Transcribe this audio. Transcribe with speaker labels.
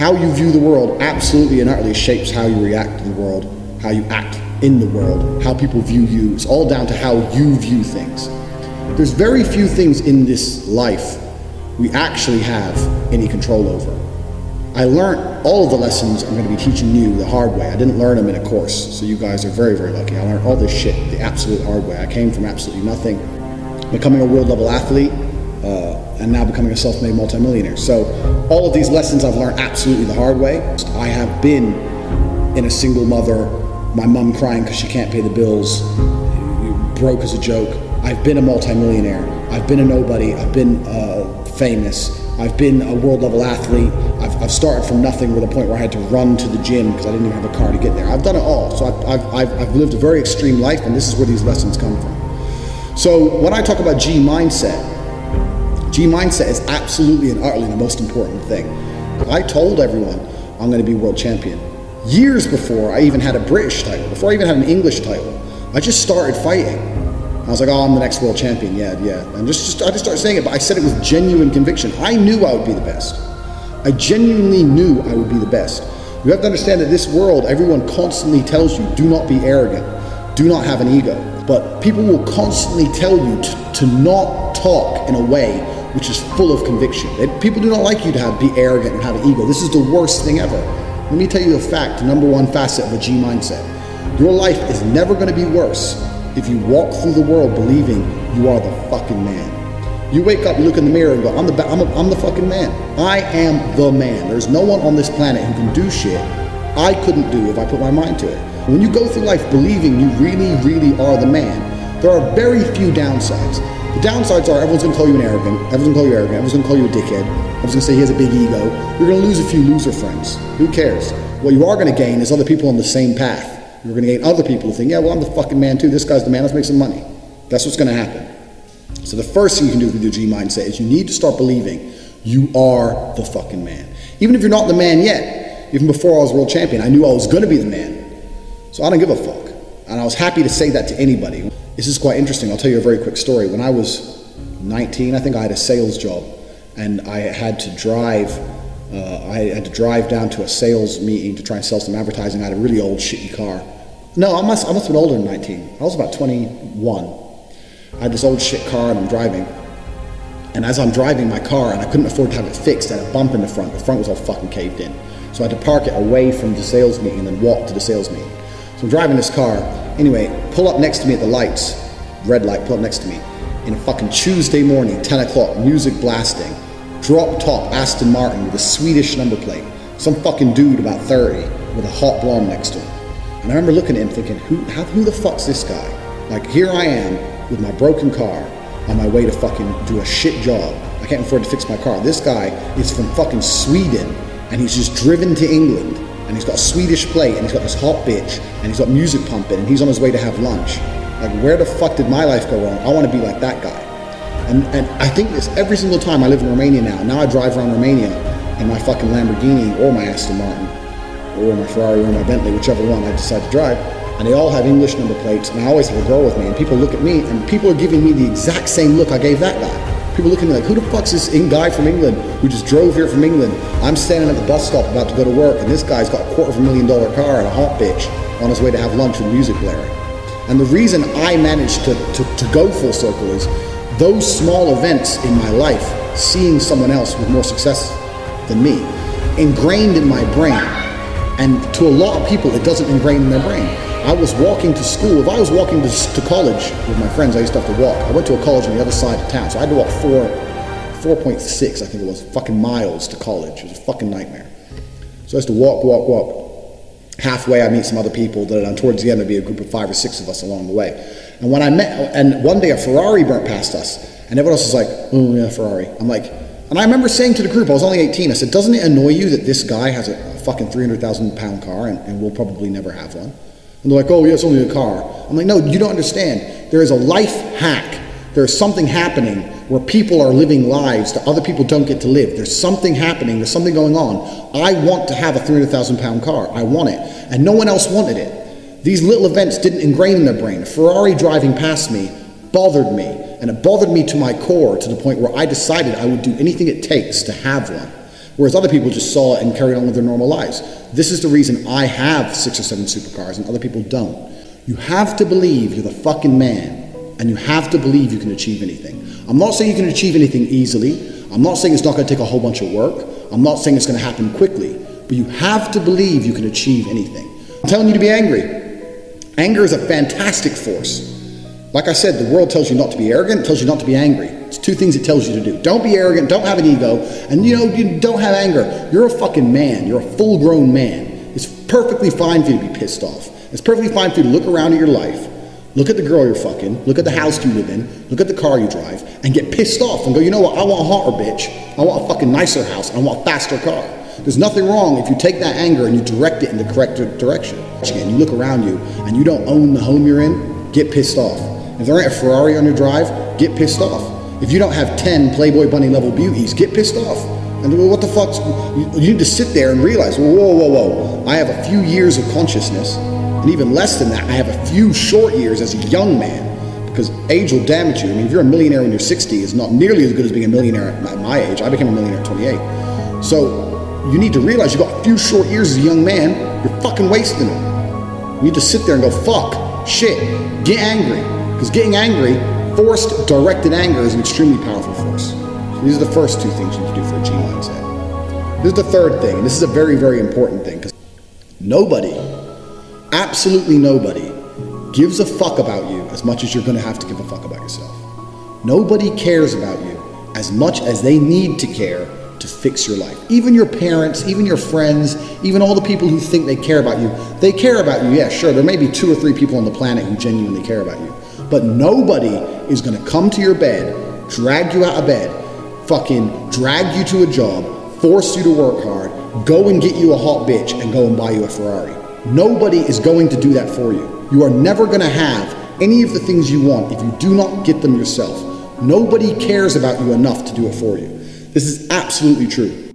Speaker 1: how you view the world absolutely and utterly shapes how you react to the world, how you act in the world, how people view you. It's all down to how you view things. There's very few things in this life we actually have any control over. I learned all of the lessons I'm going to be teaching you the hard way. I didn't learn them in a course, so you guys are very, very lucky. I learned all this shit the absolute hard way. I came from absolutely nothing, becoming a world level athlete, uh, and now becoming a self made multimillionaire. So, all of these lessons I've learned absolutely the hard way. I have been in a single mother, my mom crying because she can't pay the bills, broke as a joke. I've been a multimillionaire. I've been a nobody. I've been uh, famous. I've been a world level athlete. I've, I've, started from nothing with a point where I had to run to the gym because I didn't even have a car to get there. I've done it all. So I've, I've, I've lived a very extreme life, and this is where these lessons come from. So when I talk about G mindset, G mindset is absolutely and utterly the most important thing. I told everyone I'm going to be world champion years before I even had a British title, before I even had an English title. I just started fighting. I was like, oh, I'm the next world champion. Yeah, yeah. And just, just I just started saying it, but I said it with genuine conviction. I knew I would be the best. I genuinely knew I would be the best. You have to understand that this world, everyone constantly tells you, do not be arrogant, do not have an ego. But people will constantly tell you to, to not talk in a way which is full of conviction. People do not like you to have, be arrogant and have an ego. This is the worst thing ever. Let me tell you a fact, number one facet of a G mindset. Your life is never going to be worse if you walk through the world believing you are the fucking man. You wake up, you look in the mirror, and go, I'm the, I'm, a, I'm the fucking man. I am the man. There's no one on this planet who can do shit I couldn't do if I put my mind to it. When you go through life believing you really, really are the man, there are very few downsides. The downsides are everyone's gonna call you an arrogant, everyone's gonna call you arrogant, everyone's gonna call you a dickhead, everyone's gonna say he has a big ego. You're gonna lose a few loser friends. Who cares? What you are gonna gain is other people on the same path. You're going to gain other people who think, yeah, well, I'm the fucking man too. This guy's the man. Let's make some money. That's what's going to happen. So the first thing you can do with your G mindset is you need to start believing you are the fucking man. Even if you're not the man yet, even before I was world champion, I knew I was going to be the man. So I don't give a fuck. And I was happy to say that to anybody. This is quite interesting. I'll tell you a very quick story. When I was 19, I think I had a sales job and I had to drive uh, I had to drive down to a sales meeting to try and sell some advertising. I had a really old, shitty car. No, I must, I must have been older than 19. I was about 21. I had this old shit car and I'm driving. And as I'm driving my car, and I couldn't afford to have it fixed, I had a bump in the front. The front was all fucking caved in. So I had to park it away from the sales meeting and then walk to the sales meeting. So I'm driving this car. Anyway, pull up next to me at the lights, red light, pull up next to me. In a fucking Tuesday morning, 10 o'clock, music blasting drop top Aston Martin with a Swedish number plate. Some fucking dude about 30 with a hot blonde next to him. And I remember looking at him thinking, who, how, who the fuck's this guy? Like, here I am with my broken car on my way to fucking do a shit job. I can't afford to fix my car. This guy is from fucking Sweden and he's just driven to England and he's got a Swedish plate and he's got this hot bitch and he's got music pumping and he's on his way to have lunch. Like, where the fuck did my life go wrong? I want to be like that guy. And, and I think this every single time I live in Romania now. Now I drive around Romania in my fucking Lamborghini or my Aston Martin or my Ferrari or my Bentley, whichever one I decide to drive. And they all have English number plates, and I always have a girl with me. And people look at me, and people are giving me the exact same look I gave that guy. People looking at me like, who the fuck's this guy from England who just drove here from England? I'm standing at the bus stop about to go to work, and this guy's got a quarter of a million dollar car and a hot bitch on his way to have lunch with music blaring. And the reason I managed to, to, to go full circle is those small events in my life, seeing someone else with more success than me, ingrained in my brain. And to a lot of people, it doesn't ingrain in their brain. I was walking to school. If I was walking to, to college with my friends, I used to have to walk. I went to a college on the other side of town, so I had to walk four, 4.6, I think it was, fucking miles to college. It was a fucking nightmare. So I used to walk, walk, walk. Halfway, I meet some other people. That uh, towards the end, there'd be a group of five or six of us along the way. And when I met, and one day a Ferrari burnt past us, and everyone else was like, oh yeah, Ferrari. I'm like, and I remember saying to the group, I was only 18, I said, doesn't it annoy you that this guy has a, fucking 300,000 pound car and, and we'll probably never have one? And they're like, oh yeah, it's only a car. I'm like, no, you don't understand. There is a life hack. There's something happening where people are living lives that other people don't get to live. There's something happening. There's something going on. I want to have a 300,000 pound car. I want it. And no one else wanted it. These little events didn't ingrain in their brain. Ferrari driving past me bothered me, and it bothered me to my core to the point where I decided I would do anything it takes to have one. Whereas other people just saw it and carried on with their normal lives. This is the reason I have six or seven supercars and other people don't. You have to believe you're the fucking man, and you have to believe you can achieve anything. I'm not saying you can achieve anything easily. I'm not saying it's not going to take a whole bunch of work. I'm not saying it's going to happen quickly. But you have to believe you can achieve anything. I'm telling you to be angry. Anger is a fantastic force. Like I said, the world tells you not to be arrogant, tells you not to be angry. It's two things it tells you to do. Don't be arrogant, don't have an ego, and you know, you don't have anger. You're a fucking man. You're a full grown man. It's perfectly fine for you to be pissed off. It's perfectly fine for you to look around at your life, look at the girl you're fucking, look at the house you live in, look at the car you drive, and get pissed off and go, you know what, I want a hotter bitch. I want a fucking nicer house, I want a faster car. There's nothing wrong if you take that anger and you direct it in the correct direction. Again, you look around you and you don't own the home you're in, get pissed off. If there ain't a Ferrari on your drive, get pissed off. If you don't have 10 Playboy Bunny level beauties, get pissed off. And well, what the fuck? You, need to sit there and realize, whoa, whoa, whoa. I have a few years of consciousness, and even less than that, I have a few short years as a young man. Because age will damage you. I mean, if you're a millionaire when you're 60, it's not nearly as good as being a millionaire at my age. I became a millionaire at 28. So you need to realize you've got a few short years as a young man. You're fucking wasting them. You need to sit there and go, fuck, shit, get angry. Because getting angry, forced, directed anger is an extremely powerful force. So these are the first two things you need to do for a G mindset. This is the third thing, and this is a very, very important thing because nobody, absolutely nobody, gives a fuck about you as much as you're going to have to give a fuck about yourself. Nobody cares about you as much as they need to care to fix your life. Even your parents, even your friends, even all the people who think they care about you, they care about you. Yeah, sure, there may be two or three people on the planet who genuinely care about you. But nobody is going to come to your bed, drag you out of bed, fucking drag you to a job, force you to work hard, go and get you a hot bitch, and go and buy you a Ferrari. Nobody is going to do that for you. You are never going to have any of the things you want if you do not get them yourself. Nobody cares about you enough to do it for you. This is absolutely true.